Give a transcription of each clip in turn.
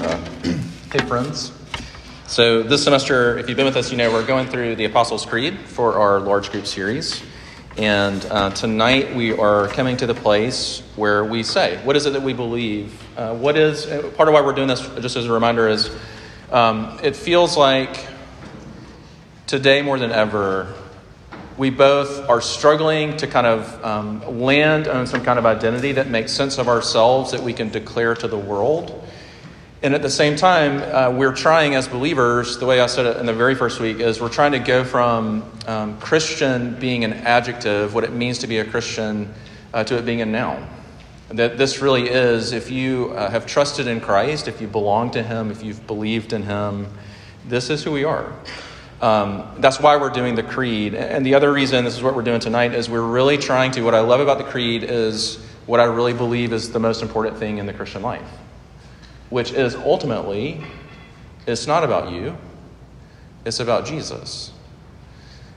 Uh, hey, friends. So, this semester, if you've been with us, you know we're going through the Apostles' Creed for our large group series. And uh, tonight we are coming to the place where we say, what is it that we believe? Uh, what is, part of why we're doing this, just as a reminder, is um, it feels like today more than ever, we both are struggling to kind of um, land on some kind of identity that makes sense of ourselves that we can declare to the world. And at the same time, uh, we're trying as believers, the way I said it in the very first week, is we're trying to go from um, Christian being an adjective, what it means to be a Christian, uh, to it being a noun. That this really is, if you uh, have trusted in Christ, if you belong to Him, if you've believed in Him, this is who we are. Um, that's why we're doing the creed. And the other reason this is what we're doing tonight is we're really trying to, what I love about the creed is what I really believe is the most important thing in the Christian life which is ultimately, it's not about you, it's about Jesus.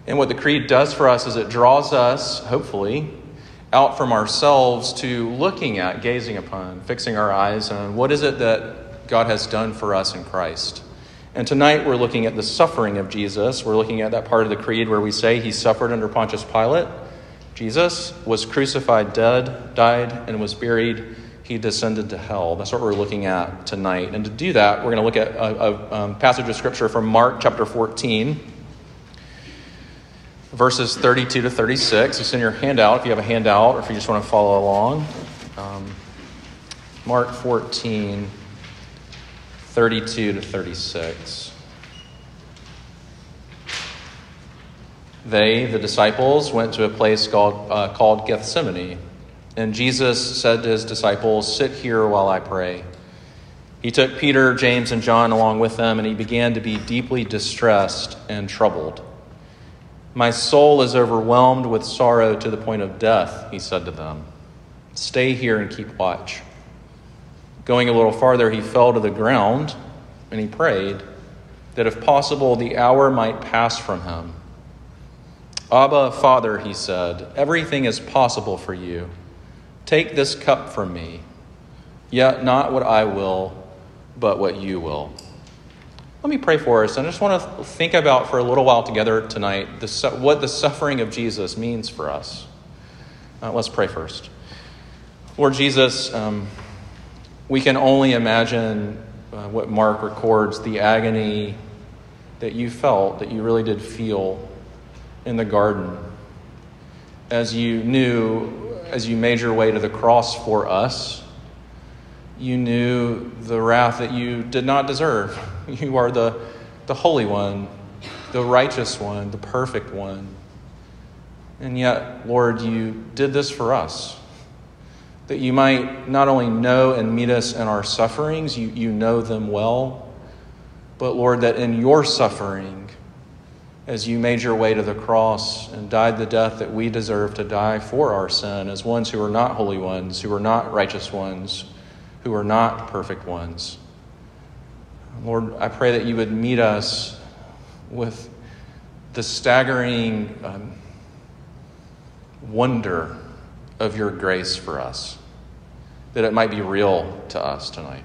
And what the creed does for us is it draws us, hopefully, out from ourselves to looking at, gazing upon, fixing our eyes on what is it that God has done for us in Christ. And tonight we're looking at the suffering of Jesus. We're looking at that part of the creed where we say he suffered under Pontius Pilate. Jesus was crucified, dead, died, and was buried he descended to hell. That's what we're looking at tonight. And to do that, we're going to look at a, a um, passage of scripture from Mark chapter 14, verses 32 to 36. It's in your handout if you have a handout or if you just want to follow along. Um, Mark 14, 32 to 36. They, the disciples, went to a place called, uh, called Gethsemane and Jesus said to his disciples, Sit here while I pray. He took Peter, James, and John along with them, and he began to be deeply distressed and troubled. My soul is overwhelmed with sorrow to the point of death, he said to them. Stay here and keep watch. Going a little farther, he fell to the ground and he prayed that if possible, the hour might pass from him. Abba, Father, he said, everything is possible for you. Take this cup from me, yet not what I will, but what you will. Let me pray for us. I just want to think about for a little while together tonight the, what the suffering of Jesus means for us. Uh, let's pray first. Lord Jesus, um, we can only imagine uh, what Mark records the agony that you felt, that you really did feel in the garden as you knew as you made your way to the cross for us, you knew the wrath that you did not deserve. You are the, the Holy One, the righteous one, the perfect one. And yet, Lord, you did this for us. That you might not only know and meet us in our sufferings, you, you know them well, but Lord, that in your suffering, as you made your way to the cross and died the death that we deserve to die for our sin as ones who are not holy ones, who are not righteous ones, who are not perfect ones. Lord, I pray that you would meet us with the staggering um, wonder of your grace for us, that it might be real to us tonight,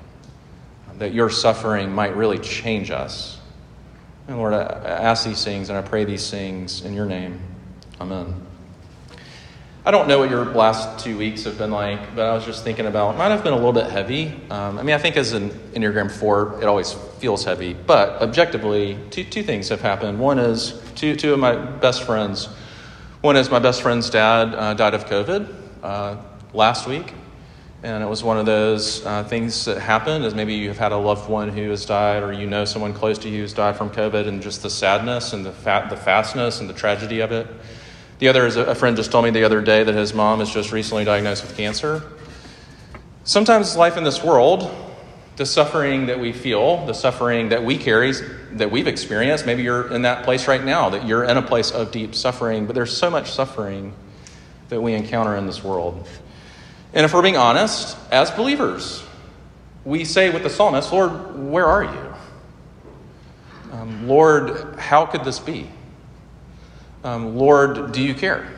that your suffering might really change us and Lord, I ask these things and I pray these things in your name. Amen. I don't know what your last two weeks have been like, but I was just thinking about might have been a little bit heavy. Um, I mean, I think as an Enneagram 4, it always feels heavy. But objectively, two, two things have happened. One is two, two of my best friends. One is my best friend's dad uh, died of COVID uh, last week. And it was one of those uh, things that happened, as maybe you have had a loved one who has died, or you know someone close to you who's died from COVID, and just the sadness and the, the fastness and the tragedy of it. The other is a friend just told me the other day that his mom is just recently diagnosed with cancer. Sometimes life in this world, the suffering that we feel, the suffering that we carry, that we've experienced, maybe you're in that place right now, that you're in a place of deep suffering, but there's so much suffering that we encounter in this world. And if we're being honest, as believers, we say with the psalmist, Lord, where are you? Um, Lord, how could this be? Um, Lord, do you care?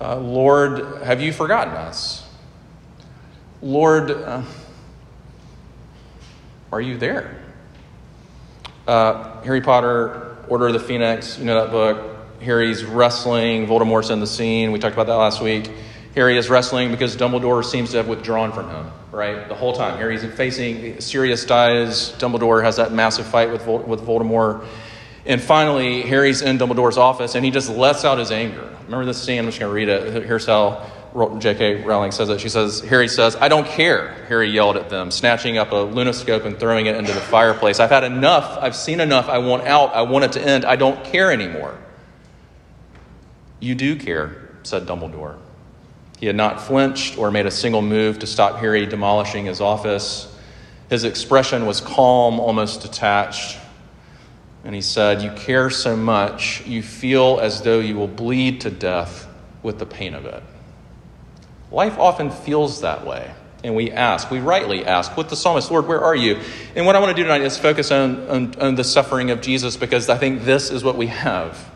Uh, Lord, have you forgotten us? Lord, uh, are you there? Uh, Harry Potter, Order of the Phoenix, you know that book. Harry's wrestling, Voldemort's in the scene. We talked about that last week. Harry is wrestling because Dumbledore seems to have withdrawn from him, right? The whole time. Harry's facing Sirius dies. Dumbledore has that massive fight with, Vol- with Voldemort. And finally, Harry's in Dumbledore's office and he just lets out his anger. Remember this scene? I'm just going to read it. Here's how J.K. Rowling says it. She says, Harry says, I don't care. Harry yelled at them, snatching up a lunascope and throwing it into the fireplace. I've had enough. I've seen enough. I want out. I want it to end. I don't care anymore. You do care, said Dumbledore. He had not flinched or made a single move to stop Harry demolishing his office. His expression was calm, almost detached. And he said, You care so much, you feel as though you will bleed to death with the pain of it. Life often feels that way. And we ask, we rightly ask, with the psalmist, Lord, where are you? And what I want to do tonight is focus on, on, on, the suffering of Jesus because I think this is what we have.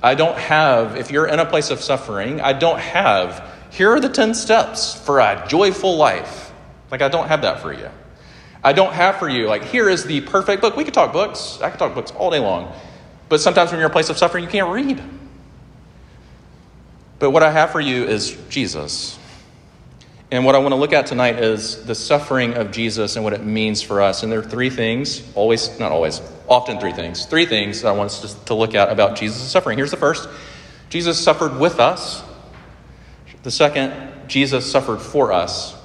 I don't have, if you're in a place of suffering, I don't have, here are the 10 steps for a joyful life. Like, I don't have that for you. I don't have for you, like, here is the perfect book. We could talk books. I could talk books all day long. But sometimes when you're in a place of suffering, you can't read. But what I have for you is Jesus. And what I want to look at tonight is the suffering of Jesus and what it means for us. And there are three things, always, not always, often three things, three things I want us to look at about Jesus' suffering. Here's the first Jesus suffered with us. The second, Jesus suffered for us.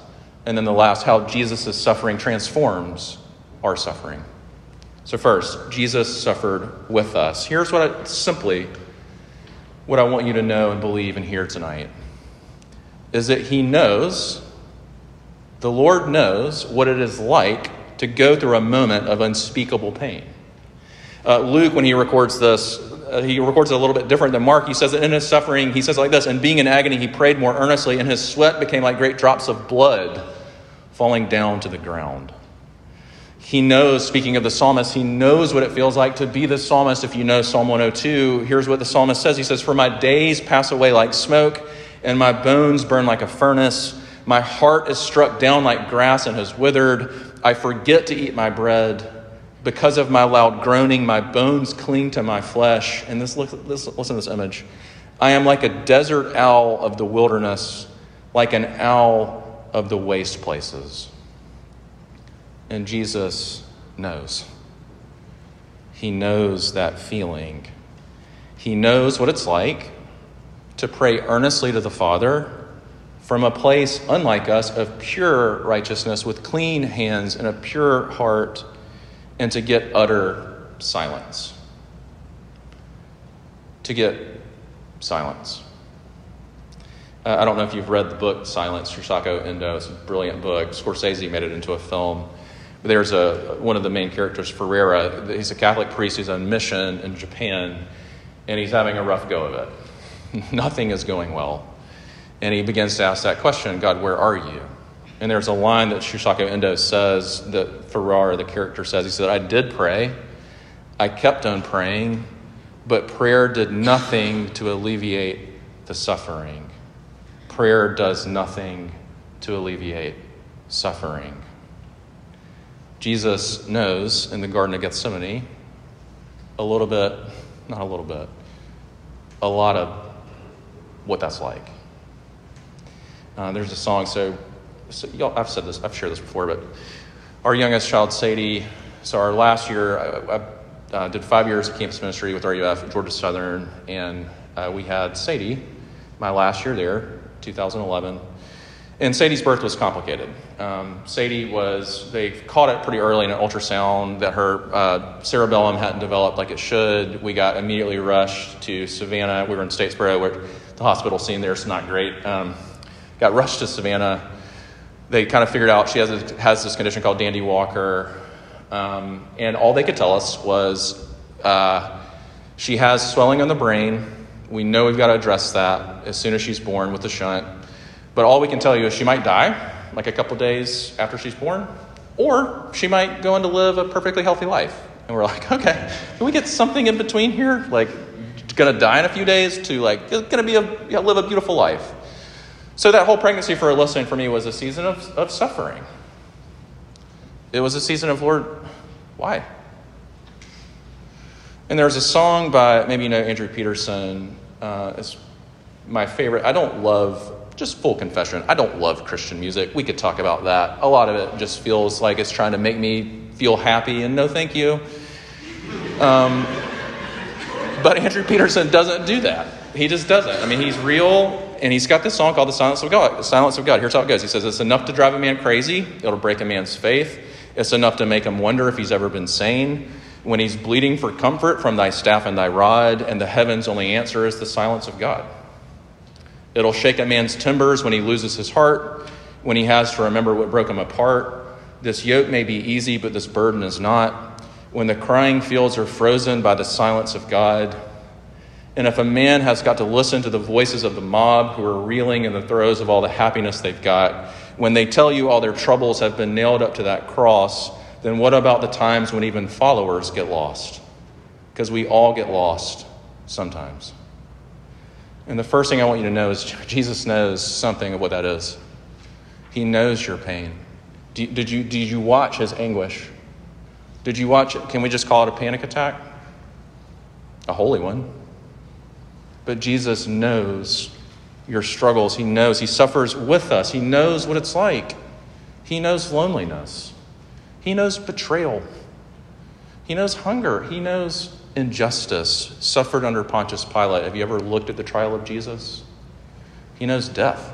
And then the last, how Jesus' suffering transforms our suffering. So, first, Jesus suffered with us. Here's what I, simply what I want you to know and believe and hear tonight is that he knows, the Lord knows what it is like to go through a moment of unspeakable pain. Uh, Luke, when he records this, uh, he records it a little bit different than Mark. He says that in his suffering, he says like this, and being in agony, he prayed more earnestly, and his sweat became like great drops of blood falling down to the ground. He knows, speaking of the psalmist, he knows what it feels like to be the psalmist. If you know Psalm 102, here's what the psalmist says He says, For my days pass away like smoke and my bones burn like a furnace. My heart is struck down like grass and has withered. I forget to eat my bread. Because of my loud groaning, my bones cling to my flesh. And this, listen to this image. I am like a desert owl of the wilderness, like an owl of the waste places. And Jesus knows. He knows that feeling. He knows what it's like to pray earnestly to the Father from a place unlike us of pure righteousness with clean hands and a pure heart and to get utter silence. To get silence. Uh, I don't know if you've read the book Silence, Shusaku Endo. It's a brilliant book. Scorsese made it into a film. There's a, one of the main characters, Ferreira. He's a Catholic priest who's on mission in Japan, and he's having a rough go of it Nothing is going well. And he begins to ask that question God, where are you? And there's a line that Shusaku Endo says that Ferreira, the character, says. He said, I did pray. I kept on praying, but prayer did nothing to alleviate the suffering. Prayer does nothing to alleviate suffering. Jesus knows in the Garden of Gethsemane a little bit, not a little bit, a lot of what that's like. Uh, there's a song, so, so I've said this, I've shared this before, but our youngest child, Sadie, so our last year, I, I uh, did five years of campus ministry with RUF, Georgia Southern, and uh, we had Sadie, my last year there, 2011. And Sadie's birth was complicated. Um, Sadie was, they caught it pretty early in an ultrasound that her uh, cerebellum hadn't developed like it should. We got immediately rushed to Savannah. We were in Statesboro, where the hospital scene there is not great. Um, got rushed to Savannah. They kind of figured out she has, a, has this condition called Dandy Walker. Um, and all they could tell us was uh, she has swelling on the brain. We know we've got to address that as soon as she's born with the shunt. But all we can tell you is she might die like a couple days after she's born, or she might go on to live a perfectly healthy life. And we're like, okay, can we get something in between here? Like, to die in a few days to like, to be a, live a beautiful life. So that whole pregnancy for a listening for me was a season of, of suffering. It was a season of, Lord, why? And there's a song by, maybe you know Andrew Peterson. Uh, it's my favorite. I don't love, just full confession, I don't love Christian music. We could talk about that. A lot of it just feels like it's trying to make me feel happy, and no thank you. Um, but Andrew Peterson doesn't do that. He just doesn't. I mean, he's real, and he's got this song called The Silence of God. The Silence of God. Here's how it goes. He says, It's enough to drive a man crazy, it'll break a man's faith. It's enough to make him wonder if he's ever been sane. When he's bleeding for comfort from thy staff and thy rod, and the heaven's only answer is the silence of God. It'll shake a man's timbers when he loses his heart, when he has to remember what broke him apart. This yoke may be easy, but this burden is not. When the crying fields are frozen by the silence of God, and if a man has got to listen to the voices of the mob who are reeling in the throes of all the happiness they've got, when they tell you all their troubles have been nailed up to that cross, then what about the times when even followers get lost? Because we all get lost sometimes. And the first thing I want you to know is Jesus knows something of what that is. He knows your pain. Did you, did you watch his anguish? Did you watch it? Can we just call it a panic attack? A holy one. But Jesus knows your struggles. He knows. He suffers with us. He knows what it's like. He knows loneliness. He knows betrayal. He knows hunger. He knows injustice suffered under Pontius Pilate. Have you ever looked at the trial of Jesus? He knows death.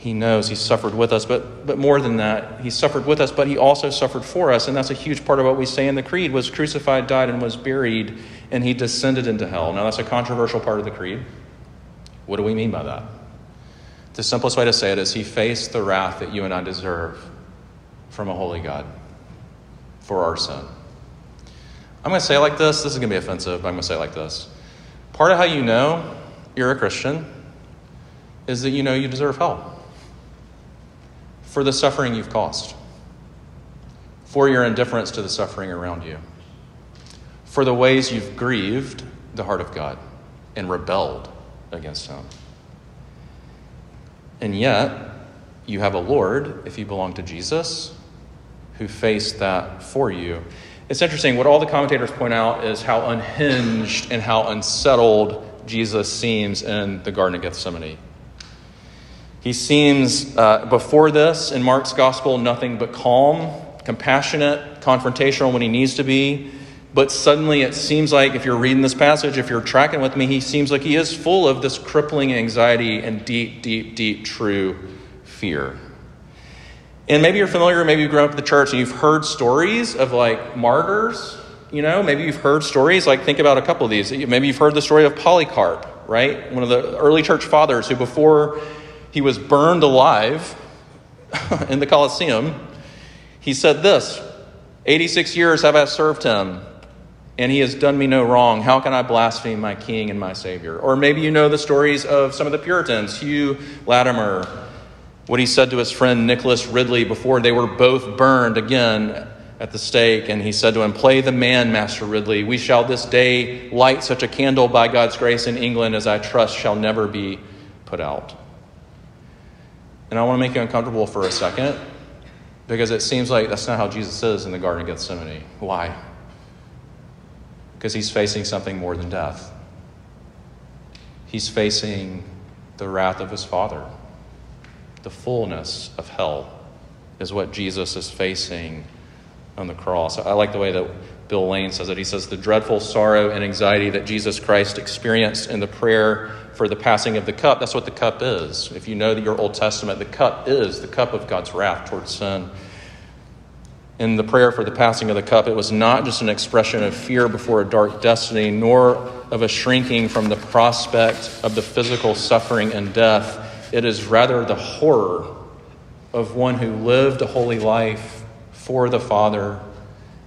He knows he suffered with us, but, but more than that, he suffered with us, but he also suffered for us. And that's a huge part of what we say in the creed was crucified, died, and was buried, and he descended into hell. Now that's a controversial part of the creed. What do we mean by that? The simplest way to say it is he faced the wrath that you and I deserve from a holy God for our sin. I'm going to say it like this. This is going to be offensive, but I'm going to say it like this. Part of how you know you're a Christian is that you know you deserve hell for the suffering you've caused, for your indifference to the suffering around you, for the ways you've grieved the heart of God and rebelled against him. And yet, you have a Lord, if you belong to Jesus, who faced that for you. It's interesting, what all the commentators point out is how unhinged and how unsettled Jesus seems in the Garden of Gethsemane. He seems, uh, before this, in Mark's gospel, nothing but calm, compassionate, confrontational when he needs to be. But suddenly it seems like, if you're reading this passage, if you're tracking with me, he seems like he is full of this crippling anxiety and deep, deep, deep, true fear. And maybe you're familiar, maybe you've grown up in the church and you've heard stories of like martyrs. You know, maybe you've heard stories, like think about a couple of these. Maybe you've heard the story of Polycarp, right? One of the early church fathers who, before he was burned alive in the Colosseum, he said this 86 years have I served him and he has done me no wrong. How can I blaspheme my king and my savior? Or maybe you know the stories of some of the Puritans, Hugh Latimer, what he said to his friend Nicholas Ridley before they were both burned again at the stake. And he said to him, Play the man, Master Ridley. We shall this day light such a candle by God's grace in England as I trust shall never be put out. And I want to make you uncomfortable for a second because it seems like that's not how Jesus is in the Garden of Gethsemane. Why? Because he's facing something more than death. He's facing the wrath of his Father. The fullness of hell is what Jesus is facing on the cross. I like the way that Bill Lane says it. He says, The dreadful sorrow and anxiety that Jesus Christ experienced in the prayer for the passing of the cup, that's what the cup is. If you know that your Old Testament, the cup is the cup of God's wrath towards sin in the prayer for the passing of the cup, it was not just an expression of fear before a dark destiny, nor of a shrinking from the prospect of the physical suffering and death. It is rather the horror of one who lived a holy life for the Father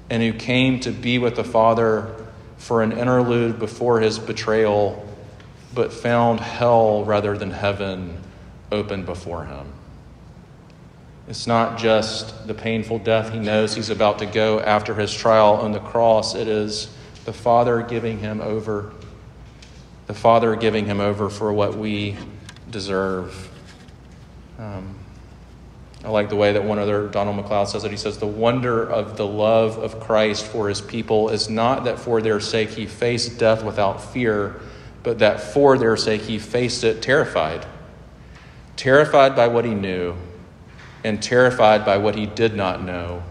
and who came to be with the Father for an interlude before his betrayal, but found hell rather than heaven open before him. It's not just the painful death he knows he's about to go after his trial on the cross. It is the Father giving him over, the Father giving him over for what we deserve. Um, I like the way that one other, Donald Macleod says it. He says, The wonder of the love of Christ for his people is not that for their sake he faced death without fear, but that for their sake he faced it terrified. Terrified by what he knew and terrified by what he did not know.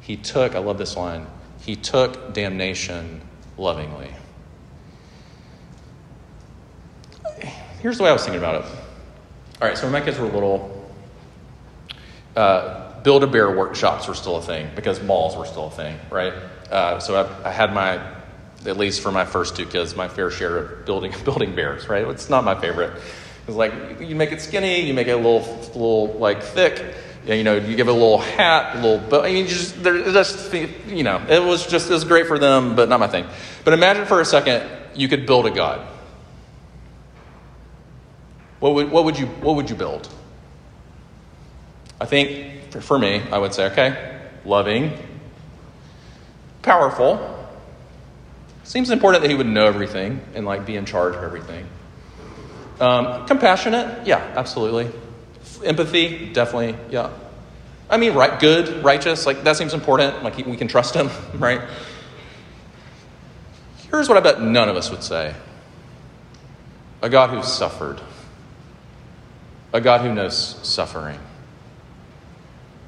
He took, I love this line, he took damnation lovingly. Here's the way I was thinking about it. All right, so when my kids were little, uh, Build a Bear workshops were still a thing because malls were still a thing, right? Uh, so I, I, had my, at least for my first two kids, my fair share of building building bears, right? It's not my favorite. It's like you make it skinny, you make it a little, little like thick. You know, you give it a little hat, a little. But I mean, just just you know, it was just it was great for them, but not my thing. But imagine for a second you could build a god. What would what would you what would you build? I think for me, I would say, okay, loving, powerful. Seems important that he would know everything and like be in charge of everything. Um, compassionate, yeah, absolutely. Empathy, definitely, yeah. I mean, right, good, righteous, like that seems important. Like we can trust him, right? Here's what I bet none of us would say: a God who suffered, a God who knows suffering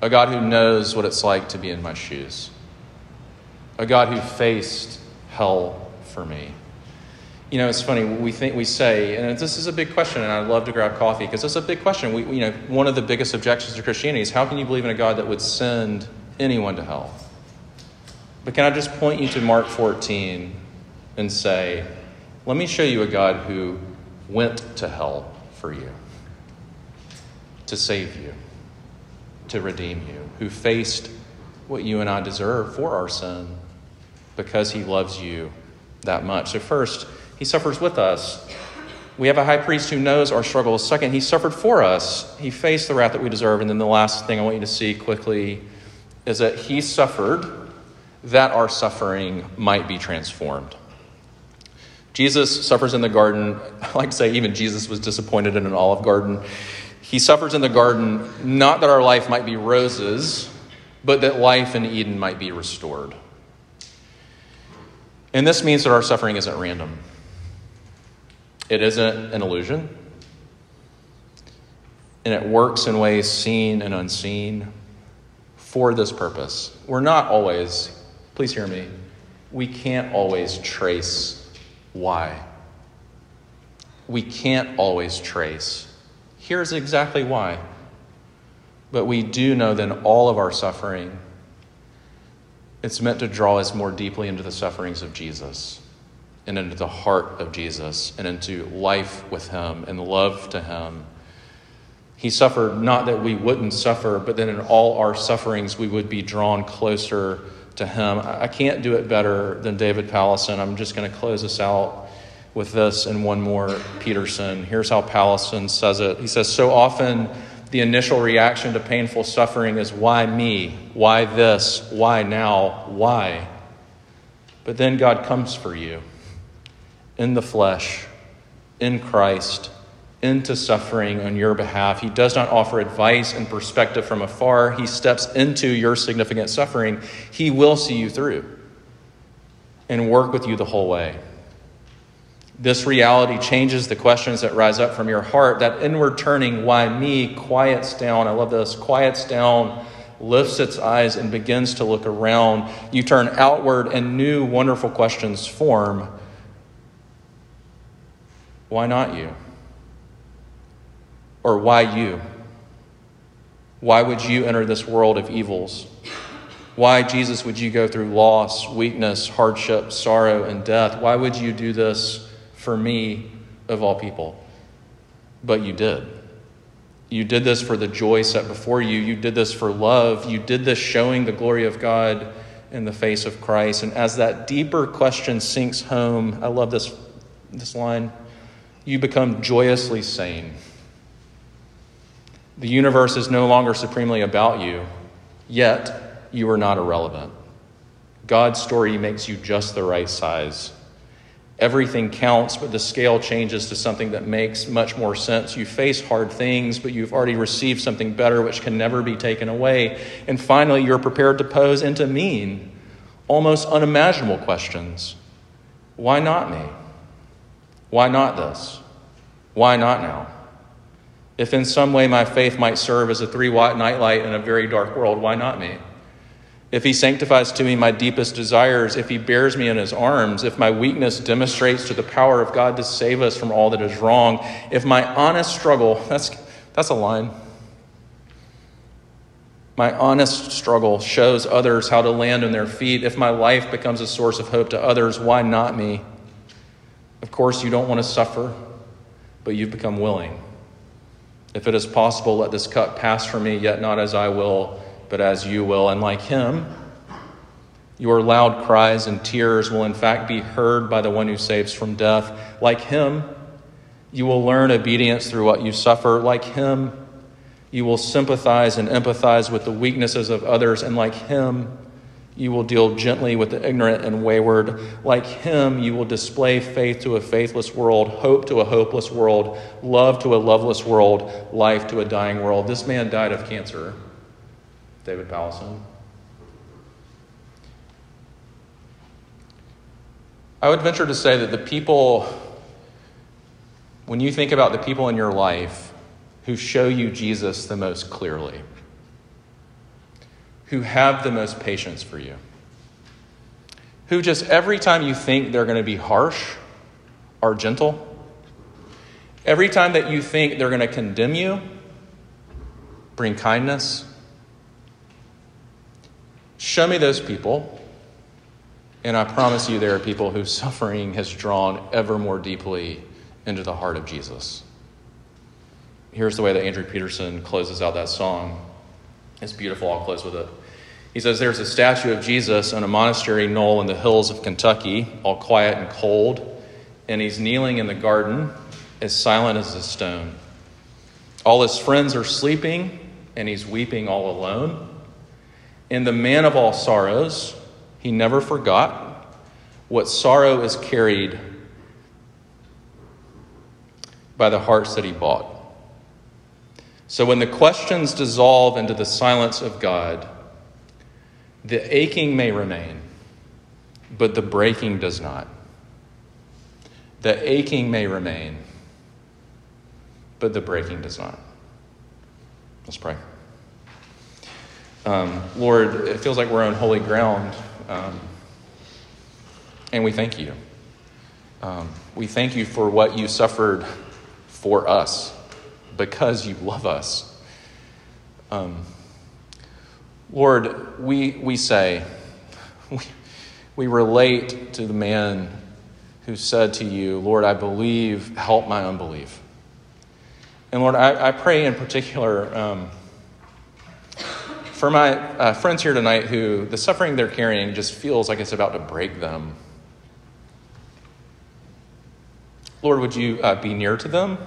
a God who knows what it's like to be in my shoes, a God who faced hell for me. You know, it's funny, we think we say, and this is a big question, and I'd love to grab coffee because it's a big question. We, you know, one of the biggest objections to Christianity is how can you believe in a God that would send anyone to hell? But can I just point you to Mark 14 and say, let me show you a God who went to hell for you to save you? to redeem you, who faced what you and I deserve for our sin because he loves you that much. So, first, he suffers with us. We have a high priest who knows our struggles. Second, he suffered for us. He faced the wrath that we deserve. And then the last thing I want you to see quickly is that he suffered that our suffering might be transformed. Jesus suffers in the garden. I like to say, even Jesus was disappointed in an olive garden. He suffers in the garden not that our life might be roses, but that life in Eden might be restored. And this means that our suffering isn't random, it isn't an illusion. And it works in ways seen and unseen for this purpose. We're not always, please hear me, we can't always trace why. We can't always trace Here's exactly why. But we do know that all of our suffering, it's meant to draw us more deeply into the sufferings of Jesus and into the heart of Jesus and into life with Him and love to Him. He suffered not that we wouldn't suffer, but that in all our sufferings we would be drawn closer to Him. I can't do it better than David Powlison. I'm just going to close this out with this and one more Peterson. Here's how Powlison says it. He says, So often the initial reaction to painful suffering is, Why me? Why this? Why now? Why? But then God comes for you in the flesh, in Christ, into suffering on your behalf. He does not offer advice and perspective from afar. He steps into your significant suffering. He will see you through and work with you the whole way. This reality changes the questions that rise up from your heart. That inward turning, why me, quiets down. I love this, quiets down, lifts its eyes, and begins to look around. You turn outward, and new, wonderful questions form. Why not you? Or why you? Why would you enter this world of evils? Why, Jesus, would you go through loss, weakness, hardship, sorrow, and death? Why would you do this? for me of all people. But you did. You did this for the joy set before you. You did this for love. You did this showing the glory of God in the face of Christ. And as that deeper question sinks home, I love this, this line you become joyously sane. The universe is no longer supremely about you, yet you are not irrelevant. God's story makes you just the right size Everything counts, but the scale changes to something that makes much more sense. You face hard things, but you've already received something better which can never be taken away. And finally, you're prepared to pose and to mean almost unimaginable questions. Why not me? Why not this? Why not now? If in some way my faith might serve as a three watt nightlight in a very dark world, why not me? if he sanctifies to me my deepest desires, if he bears me in his arms, if my weakness demonstrates to the power of God to save us from all that is wrong, if my honest struggle, that's, that's a line. My honest struggle shows others how to land on their feet. If my life becomes a source of hope to others, why not me? Of course, you don't want to suffer, but you've become willing. If it is possible, let this cup pass from me, yet not as I will but as you will. And like him, your loud cries and tears will in fact be heard by the one who saves from death. Like him, you will learn obedience through what you suffer. Like him, you will sympathize and empathize with the weaknesses of others. And like him, you will deal gently with the ignorant and wayward. Like him, you will display faith to a faithless world, hope to a hopeless world, love to a loveless world, life to a dying world. This man died of cancer. David Powlison. I would venture to say that the people, when you think about the people in your life who show you Jesus the most clearly, who have the most patience for you, who just every time you think they're going to be harsh are gentle, every time that you think they're going to condemn you, bring kindness, Show me those people, and I promise you there are people whose suffering has drawn ever more deeply into the heart of Jesus. Here's the way that Andrew Peterson closes out that song. It's beautiful. I'll close with it. He says, There's a statue of Jesus on a monastery knoll in the hills of Kentucky, all quiet and cold, and he's kneeling in the garden, as silent as a stone. All his friends are sleeping, and he's weeping all alone. And the man of all sorrows, he never forgot what sorrow is carried by the hearts that he bought. So when the questions dissolve into the silence of God, the aching may remain, but the breaking does not. The aching may remain, but the breaking does not. Let's pray. Um, Lord, it feels like we're on holy ground, um, and we thank you. Um, we thank you for what you suffered for us because you love us. Um, Lord, we, we say, we, we relate to the man who said to you, Lord, I believe, help my unbelief. And Lord, I, I pray in particular um, for my uh, friends here tonight who the suffering they're carrying just feels like it's about to break them, Lord, would you uh, be near to them?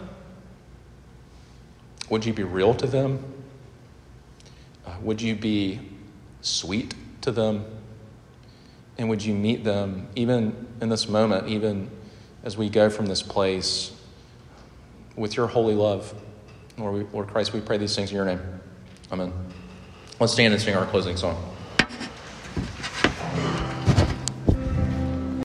Would you be real to them? Uh, would you be sweet to them? And would you meet them even in this moment, even as we go from this place with your holy love? Lord, we, Lord Christ, we pray these things in your name. Amen. Let's stand and sing our closing song.